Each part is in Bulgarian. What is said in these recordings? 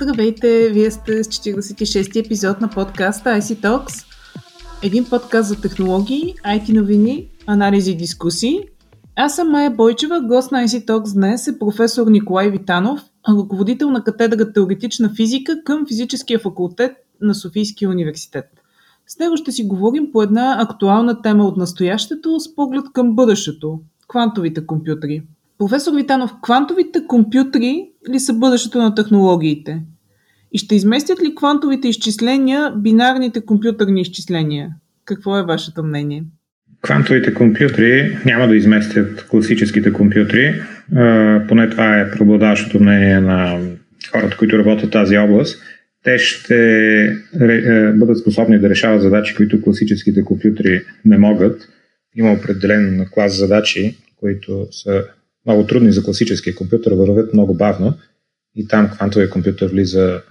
Здравейте, вие сте с 46-ти епизод на подкаста IC Talks. Един подкаст за технологии, IT новини, анализи и дискусии. Аз съм Майя Бойчева, гост на IC Talks днес е професор Николай Витанов, ръководител на катедра теоретична физика към физическия факултет на Софийския университет. С него ще си говорим по една актуална тема от настоящето с поглед към бъдещето – квантовите компютри. Професор Витанов, квантовите компютри ли са бъдещето на технологиите? И ще изместят ли квантовите изчисления бинарните компютърни изчисления? Какво е вашето мнение? Квантовите компютри няма да изместят класическите компютри. Поне това е преобладаващото мнение на хората, които работят в тази област. Те ще е, бъдат способни да решават задачи, които класическите компютри не могат. Има определен клас задачи, които са много трудни за класическия компютър, вървят много бавно и там квантовия компютър влиза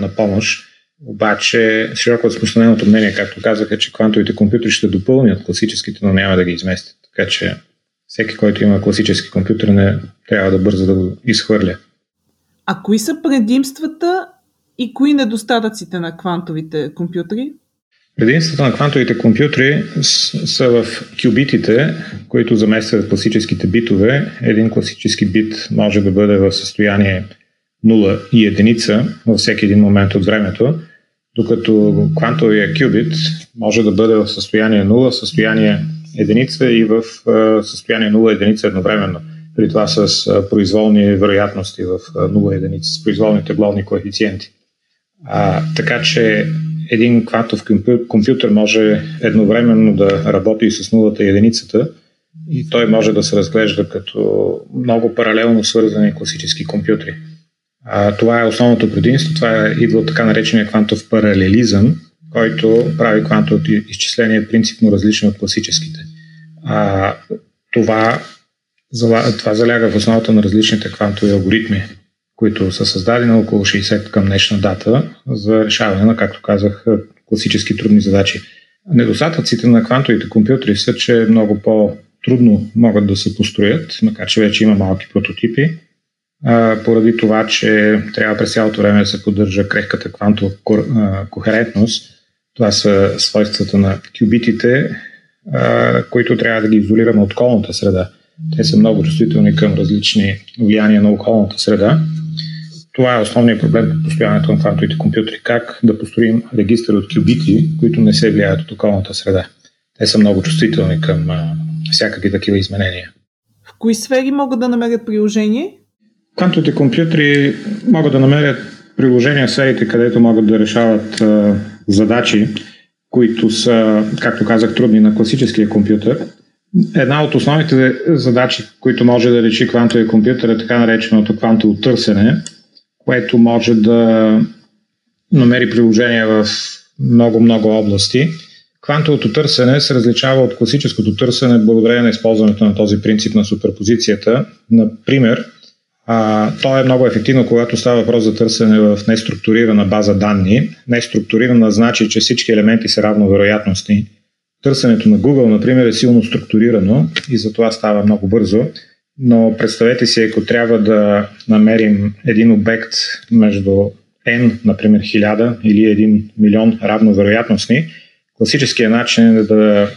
на помощ. Обаче широко разпространеното мнение, както казах, е, че квантовите компютри ще допълнят класическите, но няма да ги изместят. Така че всеки, който има класически компютър, не трябва да бърза да го изхвърля. А кои са предимствата и кои недостатъците на квантовите компютри? Предимствата на квантовите компютри са в кюбитите, които заместват класическите битове. Един класически бит може да бъде в състояние 0 и единица във всеки един момент от времето, докато квантовия кюбит може да бъде в състояние 0, състояние единица и в състояние 0 единица едновременно. При това с произволни вероятности в 0 единица, с произволни тегловни коефициенти. А, така че един квантов компютър може едновременно да работи и с нулата и единицата и той може да се разглежда като много паралелно свързани класически компютри. А, това е основното предимство. Това идва от така наречения квантов паралелизъм, който прави квантовото изчисление принципно различно от класическите. А, това, това заляга в основата на различните квантови алгоритми, които са създадени около 60 към днешна дата за решаване на, както казах, класически трудни задачи. Недостатъците на квантовите компютри са, че много по-трудно могат да се построят, макар че вече има малки прототипи, поради това, че трябва през цялото време да се поддържа крехката квантова кохерентност. Това са свойствата на кюбитите, които трябва да ги изолираме от околната среда. Те са много чувствителни към различни влияния на околната среда това е основният проблем при постоянето на квантовите компютри. Как да построим регистър от кюбити, които не се влияят от околната среда. Те са много чувствителни към всякакви такива изменения. В кои сфери могат да намерят приложение? Квантовите компютри могат да намерят приложения в сферите, където могат да решават а, задачи, които са, както казах, трудни на класическия компютър. Една от основните задачи, които може да реши квантовия компютър е така нареченото квантово търсене, което може да намери приложение в много-много области. Квантовото търсене се различава от класическото търсене благодарение на използването на този принцип на суперпозицията. Например, а, то е много ефективно, когато става въпрос за търсене в неструктурирана база данни. Неструктурирана значи, че всички елементи са равновероятностни. Търсенето на Google, например, е силно структурирано и затова става много бързо но представете си, ако трябва да намерим един обект между n, например 1000 или 1 милион равновероятностни, класическият начин е да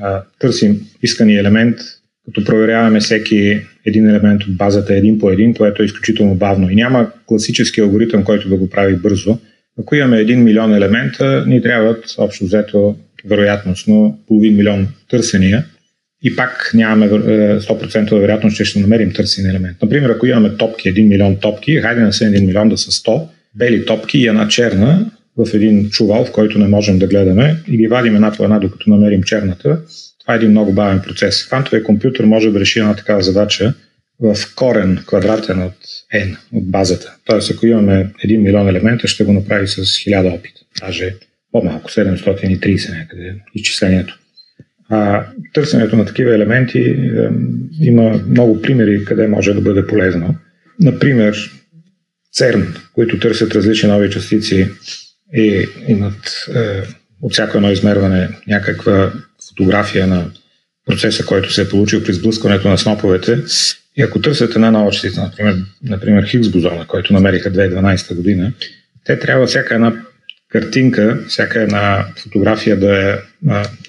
а, търсим искани елемент, като проверяваме всеки един елемент от базата един по един, което е изключително бавно. И няма класически алгоритъм, който да го прави бързо. Ако имаме 1 милион елемента, ни трябват общо взето вероятностно половин милион търсения – и пак нямаме 100% е, вероятност, че ще намерим търсен елемент. Например, ако имаме топки, 1 милион топки, хайде на 1 милион да са 100, бели топки и една черна в един чувал, в който не можем да гледаме и ги вадим една по една, докато намерим черната. Това е един много бавен процес. Квантовия компютър може да реши една такава задача в корен квадратен от n, от базата. Тоест, ако имаме 1 милион елемента, ще го направи с 1000 опита. Даже по-малко, 730 някъде изчислението. А, търсенето на такива елементи е, има много примери къде може да бъде полезно. Например, ЦЕРН, които търсят различни нови частици и имат е, от всяко едно измерване някаква фотография на процеса, който се е получил при сблъскването на сноповете. И ако търсят една частица, например, например Хигс бозона, който намериха 2012 година, те трябва всяка една картинка, всяка една фотография да я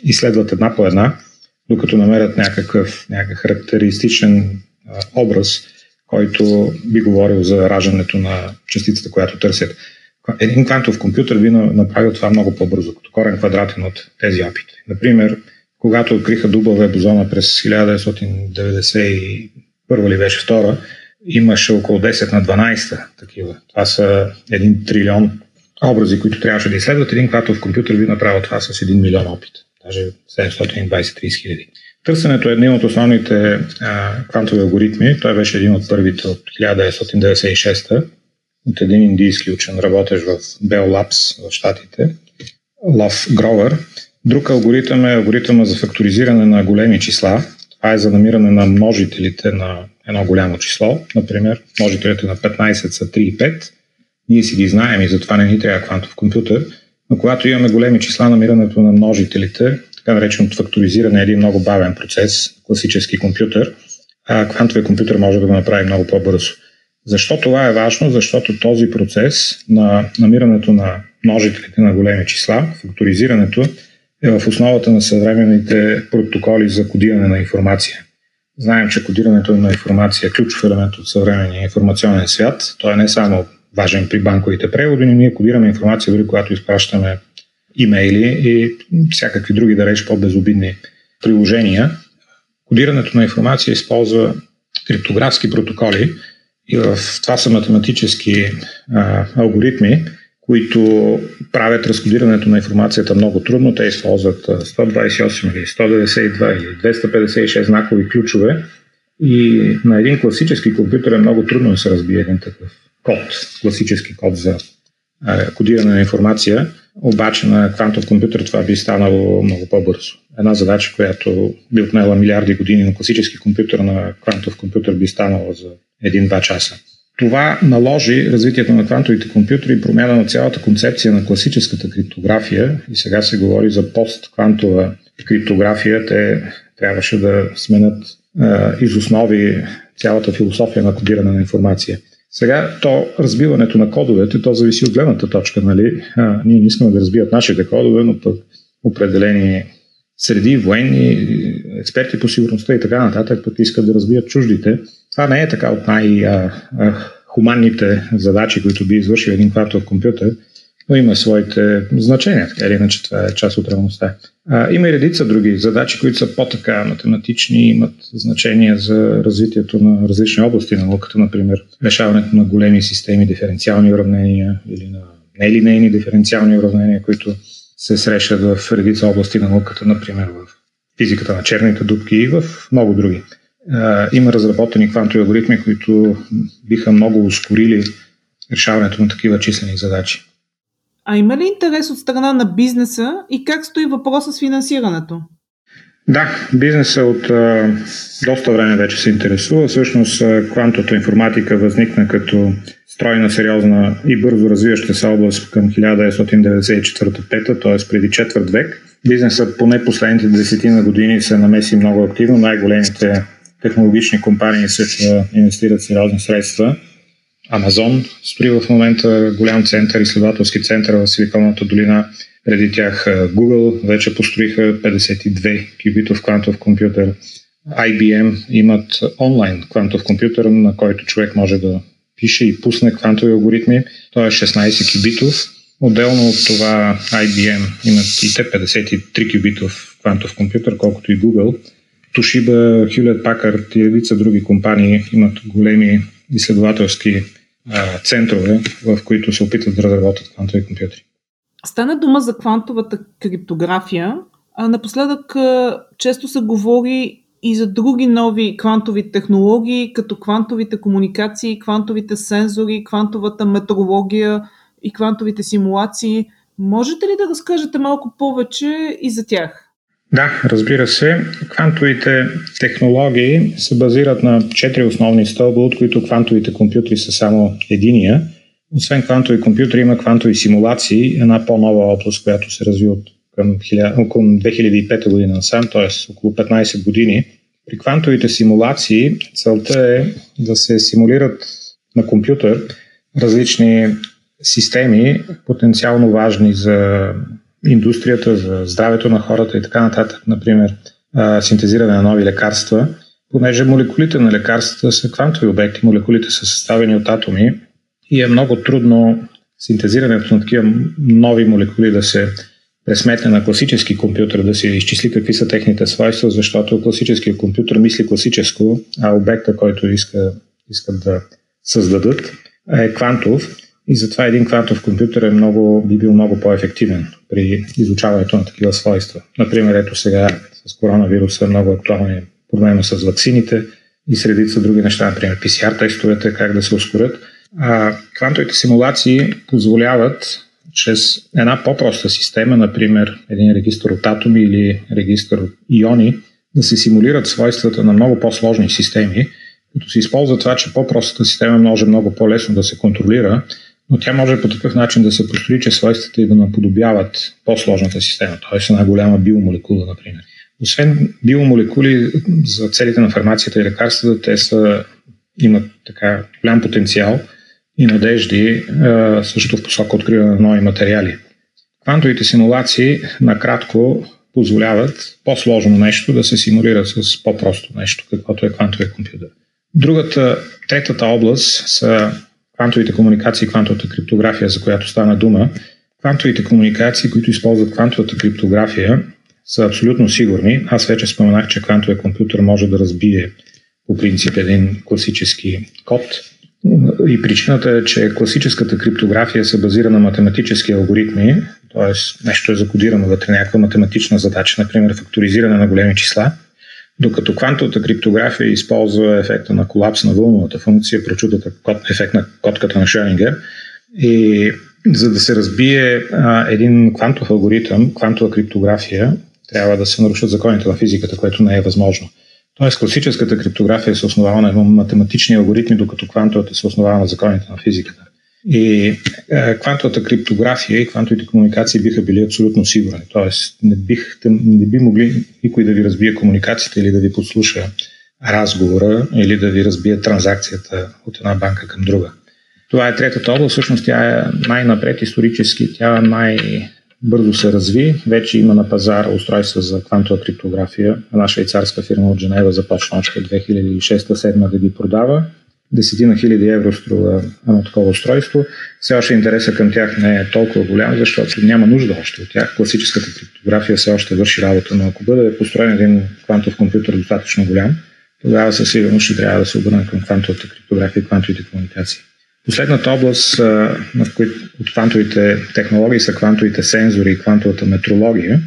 изследват една по една, докато намерят някакъв, някакъв характеристичен образ, който би говорил за раждането на частицата, която търсят. Един квантов компютър би направил това много по-бързо, като корен квадратен от тези опити. Например, когато откриха W бозона през 1991 ли беше втора, имаше около 10 на 12 такива. Това са 1 трилион образи, които трябваше да изследват. Един квантов компютър би направил това с 1 милион опит, даже 720-30 хиляди. Търсенето е един от основните а, квантови алгоритми. Той беше един от първите от 1996 от един индийски учен, работещ в Bell Labs в Штатите, Love Grover. Друг алгоритъм е алгоритъма за факторизиране на големи числа. Това е за намиране на множителите на едно голямо число. Например, множителите на 15 са 3 и 5. Ние си ги знаем и затова не ни трябва квантов компютър. Но когато имаме големи числа, намирането на множителите, така нареченото факторизиране е един много бавен процес, класически компютър, а квантовия компютър може да го направи много по-бързо. Защо това е важно? Защото този процес на намирането на множителите на големи числа, факторизирането, е в основата на съвременните протоколи за кодиране на информация. Знаем, че кодирането на информация е ключов елемент от съвременния информационен свят. Той е не само важен при банковите преводи, но ние кодираме информация, дори когато изпращаме имейли и всякакви други, да речи, по-безобидни приложения. Кодирането на информация използва криптографски протоколи и в това са математически а, алгоритми, които правят разкодирането на информацията много трудно. Те използват 128 или 192 или 256 знакови ключове и на един класически компютър е много трудно да се разбие един такъв код, класически код за кодиране на информация, обаче на квантов компютър това би станало много по-бързо. Една задача, която би отнела милиарди години на класически компютър, на квантов компютър би станала за един-два часа. Това наложи развитието на квантовите компютри и промяна на цялата концепция на класическата криптография и сега се говори за постквантова криптография. Те трябваше да сменят е, из основи цялата философия на кодиране на информация. Сега то разбиването на кодовете, то зависи от гледната точка. Нали? А, ние не искаме да разбият нашите кодове, но пък определени среди, военни, експерти по сигурността и така нататък, пък искат да разбият чуждите. Това не е така от най-хуманните задачи, които би извършил един квартов компютър, но има своите значения, така или иначе това е част от реалността. А, има и редица други задачи, които са по-така математични, имат значение за развитието на различни области на науката, например решаването на големи системи, диференциални уравнения или на нелинейни диференциални уравнения, които се срещат в редица области на науката, например в физиката на черните дубки и в много други. Има разработени квантови алгоритми, които биха много ускорили решаването на такива числени задачи. А има ли интерес от страна на бизнеса и как стои въпроса с финансирането? Да, бизнесът от а, доста време вече се интересува. Всъщност квантовата информатика възникна като стройна, сериозна и бързо развиваща се област към 1994-5, т.е. преди четвърт век. Бизнесът поне последните десетина години се намеси много активно. Най-големите технологични компании също инвестират сериозни средства. Амазон строи в момента голям център, изследователски център в Силиконовата долина. Преди тях Google вече построиха 52 кубитов квантов компютър. IBM имат онлайн квантов компютър, на който човек може да пише и пусне квантови алгоритми. Той е 16 кубитов. Отделно от това IBM имат и те 53 кубитов квантов компютър, колкото и Google. Toshiba, Hewlett Packard и редица други компании имат големи изследователски а, центрове, в които се опитват да разработят квантови компютри. Стана дума за квантовата криптография. А напоследък а, често се говори и за други нови квантови технологии, като квантовите комуникации, квантовите сензори, квантовата метрология и квантовите симулации. Можете ли да разкажете малко повече и за тях? Да, разбира се. Квантовите технологии се базират на четири основни стълба, от които квантовите компютри са само единия. Освен квантови компютри има квантови симулации, една по-нова област, която се развива от към 1000, около 2005 година насам, т.е. около 15 години. При квантовите симулации целта е да се симулират на компютър различни системи, потенциално важни за индустрията, за здравето на хората и така нататък. Например, синтезиране на нови лекарства, понеже молекулите на лекарствата са квантови обекти, молекулите са съставени от атоми и е много трудно синтезирането на такива нови молекули да се пресметне на класически компютър, да се изчисли какви са техните свойства, защото класическия компютър мисли класическо, а обекта, който иска, искат да създадат, е квантов и затова един квантов компютър е много, би бил много по-ефективен при изучаването на такива свойства. Например, ето сега с коронавируса е много актуален проблема с вакцините и средица други неща, например PCR тестовете, как да се ускорят. А, квантовите симулации позволяват чрез една по-проста система, например един регистр от атоми или регистр от иони, да се симулират свойствата на много по-сложни системи, като се използва това, че по-простата система може много по-лесно да се контролира, но тя може по такъв начин да се построи, че свойствата и да наподобяват по-сложната система, т.е. една голяма биомолекула, например. Освен биомолекули, за целите на фармацията и лекарствата, те са, имат така голям потенциал и надежди също в посока откриване на нови материали. Квантовите симулации накратко позволяват по-сложно нещо да се симулира с по-просто нещо, каквото е квантовия компютър. Другата, третата област са квантовите комуникации и квантовата криптография, за която стана дума. Квантовите комуникации, които използват квантовата криптография, са абсолютно сигурни. Аз вече споменах, че квантовия компютър може да разбие по принцип един класически код. И причината е, че класическата криптография се базира на математически алгоритми, т.е. нещо е закодирано вътре някаква математична задача, например факторизиране на големи числа – докато квантовата криптография използва ефекта на колапс на вълновата функция, прочутата ефект на котката на Шренингер. И за да се разбие а, един квантов алгоритъм, квантова криптография, трябва да се нарушат законите на физиката, което не е възможно. Тоест, класическата криптография се основава на математични алгоритми, докато квантовата се основава на законите на физиката. И е, квантовата криптография и квантовите комуникации биха били абсолютно сигурни. Тоест, не, бих, не би могли никой да ви разбие комуникацията или да ви подслуша разговора или да ви разбие транзакцията от една банка към друга. Това е третата област. Всъщност тя е най-напред исторически. Тя най-бързо се разви. Вече има на пазара устройства за квантова криптография. Една швейцарска фирма от Женева започна още 2006-2007 да ги продава десетина хиляди евро струва едно такова устройство. Все още интереса към тях не е толкова голям, защото няма нужда още от тях. Класическата криптография все още върши работа, но ако бъде построен един квантов компютър достатъчно голям, тогава със сигурност ще трябва да се обърне към квантовата криптография и квантовите комуникации. Последната област от квантовите технологии са квантовите сензори и квантовата метрология.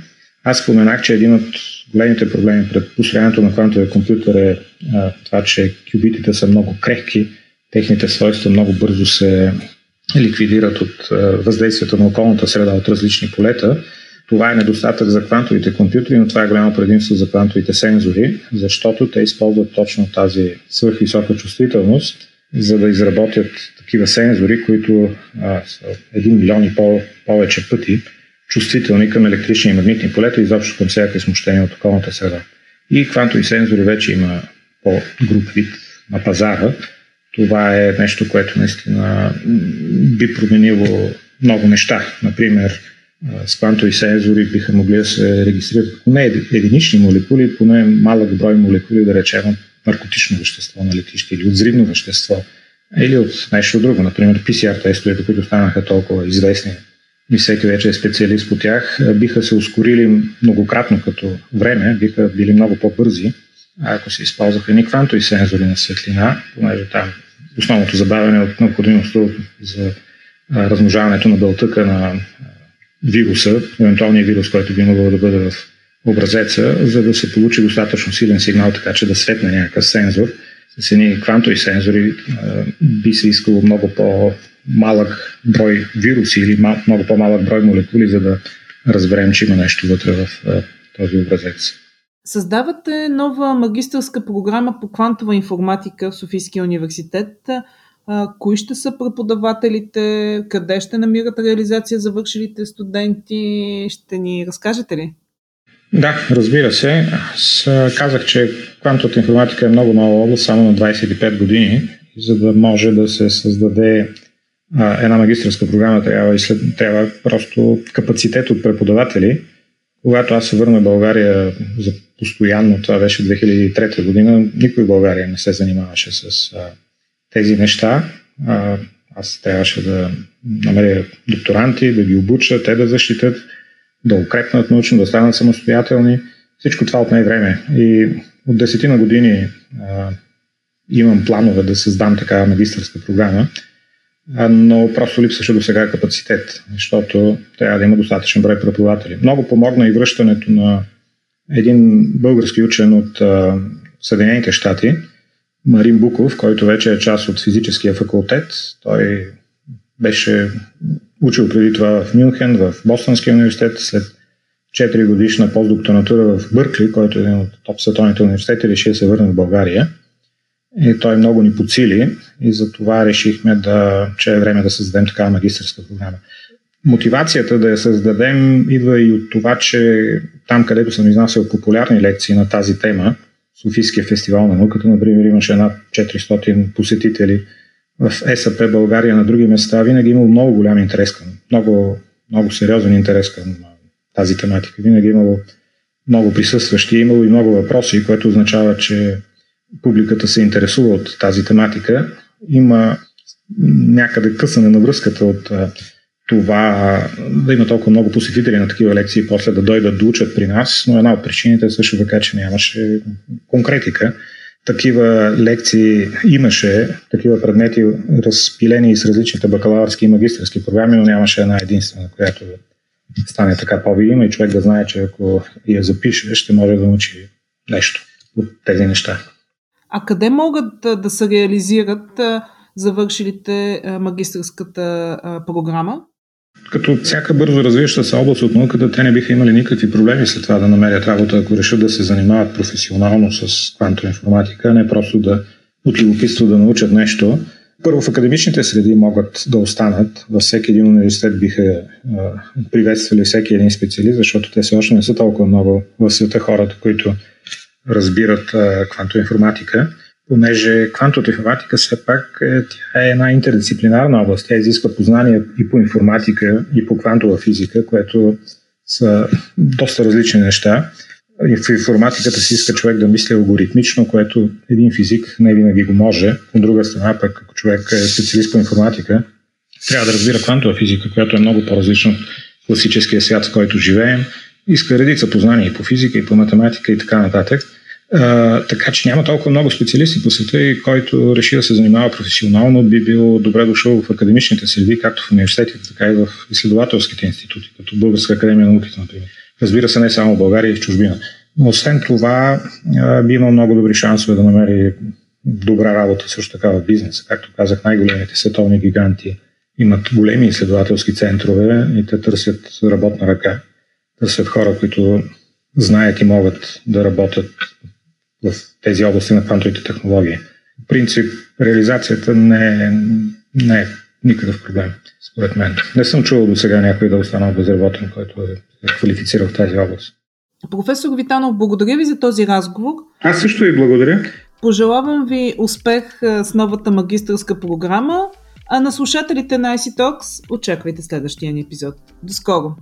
Аз споменах, че един от големите проблеми пред построението на квантовия компютър е а, това, че кюбитите са много крехки, техните свойства много бързо се ликвидират от а, въздействието на околната среда от различни полета. Това е недостатък за квантовите компютри, но това е голямо предимство за квантовите сензори, защото те използват точно тази свърхвисока чувствителност, за да изработят такива сензори, които а, са 1 милион и по- повече пъти чувствителни към електрични и магнитни полета, изобщо към всяка смущение от околната среда. И квантови сензори вече има по-груп вид на пазара. Това е нещо, което наистина би променило много неща. Например, с квантови сензори биха могли да се регистрират поне единични молекули, поне малък брой молекули, да речем, от наркотично вещество на летище или от взривно вещество или от нещо друго. Например, PCR тестовете, които станаха толкова известни и всеки вече е специалист по тях, биха се ускорили многократно като време, биха били много по-бързи, ако се използваха ни квантови сензори на светлина, понеже там основното забавяне е от необходимостта за размножаването на белтъка на вируса, евентуалния вирус, който би могъл да бъде в образеца, за да се получи достатъчно силен сигнал, така че да светне някакъв сензор. С едни квантови сензори би се искало много по малък брой вируси или мал, много по-малък брой молекули, за да разберем, че има нещо вътре в този образец. Създавате нова магистърска програма по квантова информатика в Софийския университет. кои ще са преподавателите, къде ще намират реализация завършилите студенти, ще ни разкажете ли? Да, разбира се. Аз казах, че квантовата информатика е много нова област, само на 25 години, за да може да се създаде една магистрска програма, трябва, след, трябва просто капацитет от преподаватели. Когато аз се върна в България за постоянно, това беше 2003 година, никой в България не се занимаваше с а, тези неща. А, аз трябваше да намеря докторанти, да ги обуча, те да защитят, да укрепнат научно, да станат самостоятелни. Всичко това отне време. И от десетина години а, имам планове да създам такава магистърска програма, но просто липсваше до сега капацитет, защото трябва да има достатъчен брой преподаватели. Много помогна и връщането на един български учен от Съединените щати, Марин Буков, който вече е част от физическия факултет. Той беше учил преди това в Мюнхен, в Бостонския университет, след 4 годишна постдокторатура в Бъркли, който е един от топ световните университети, реши да се върне в България. И той много ни подсили и за това решихме да, че е време да създадем такава магистърска програма. Мотивацията да я създадем идва и от това, че там, където съм изнасял популярни лекции на тази тема, Софийския фестивал на науката, например, имаше над 400 посетители. В САП България на други места винаги имало много голям интерес към, много, много сериозен интерес към тази тематика. Винаги имало много присъстващи, имало и много въпроси, което означава, че публиката се интересува от тази тематика. Има някъде късане на връзката от това да има толкова много посетители на такива лекции после да дойдат да учат при нас, но една от причините е също така, че нямаше конкретика. Такива лекции имаше, такива предмети разпилени с различните бакалавърски и магистрски програми, но нямаше една единствена, която стане така по-видима и човек да знае, че ако я запише, ще може да научи нещо от тези неща. А къде могат да се реализират завършилите магистрската програма? Като всяка бързо развиваща се област от науката, те не биха имали никакви проблеми след това да намерят работа, ако решат да се занимават професионално с квантова информатика, а не просто да от любопитство да научат нещо. Първо в академичните среди могат да останат. Във всеки един университет биха а, приветствали всеки един специалист, защото те все още не са толкова много в света хората, които разбират квантова информатика понеже квантовата информатика все пак е, тя е една интердисциплинарна област. Тя изисква познания и по информатика, и по квантова физика, което са доста различни неща. В информатиката се иска човек да мисли алгоритмично, което един физик не винаги го може. От друга страна, пък ако човек е специалист по информатика, трябва да разбира квантова физика, която е много по-различна от класическия свят, в който живеем. Иска редица познания и по физика, и по математика и така нататък. А, така че няма толкова много специалисти по света и който реши да се занимава професионално, би бил добре дошъл в академичните среди, както в университетите, така и в изследователските институти, като Българска академия на науките, например. Разбира се, не само в България и в чужбина. Но освен това, а, би имал много добри шансове да намери добра работа също така в бизнеса. Както казах, най-големите световни гиганти имат големи изследователски центрове и те търсят работна ръка. Търсят хора, които знаят и могат да работят в тези области на квантовите технологии. В принцип, реализацията не е, не е никакъв проблем, според мен. Не съм чувал до сега някой да остана безработен, който е, е квалифицирал в тази област. Професор Витанов, благодаря ви за този разговор. Аз също ви благодаря. Пожелавам ви успех с новата магистърска програма, а на слушателите на IC Talks очаквайте следващия ни епизод. До скоро!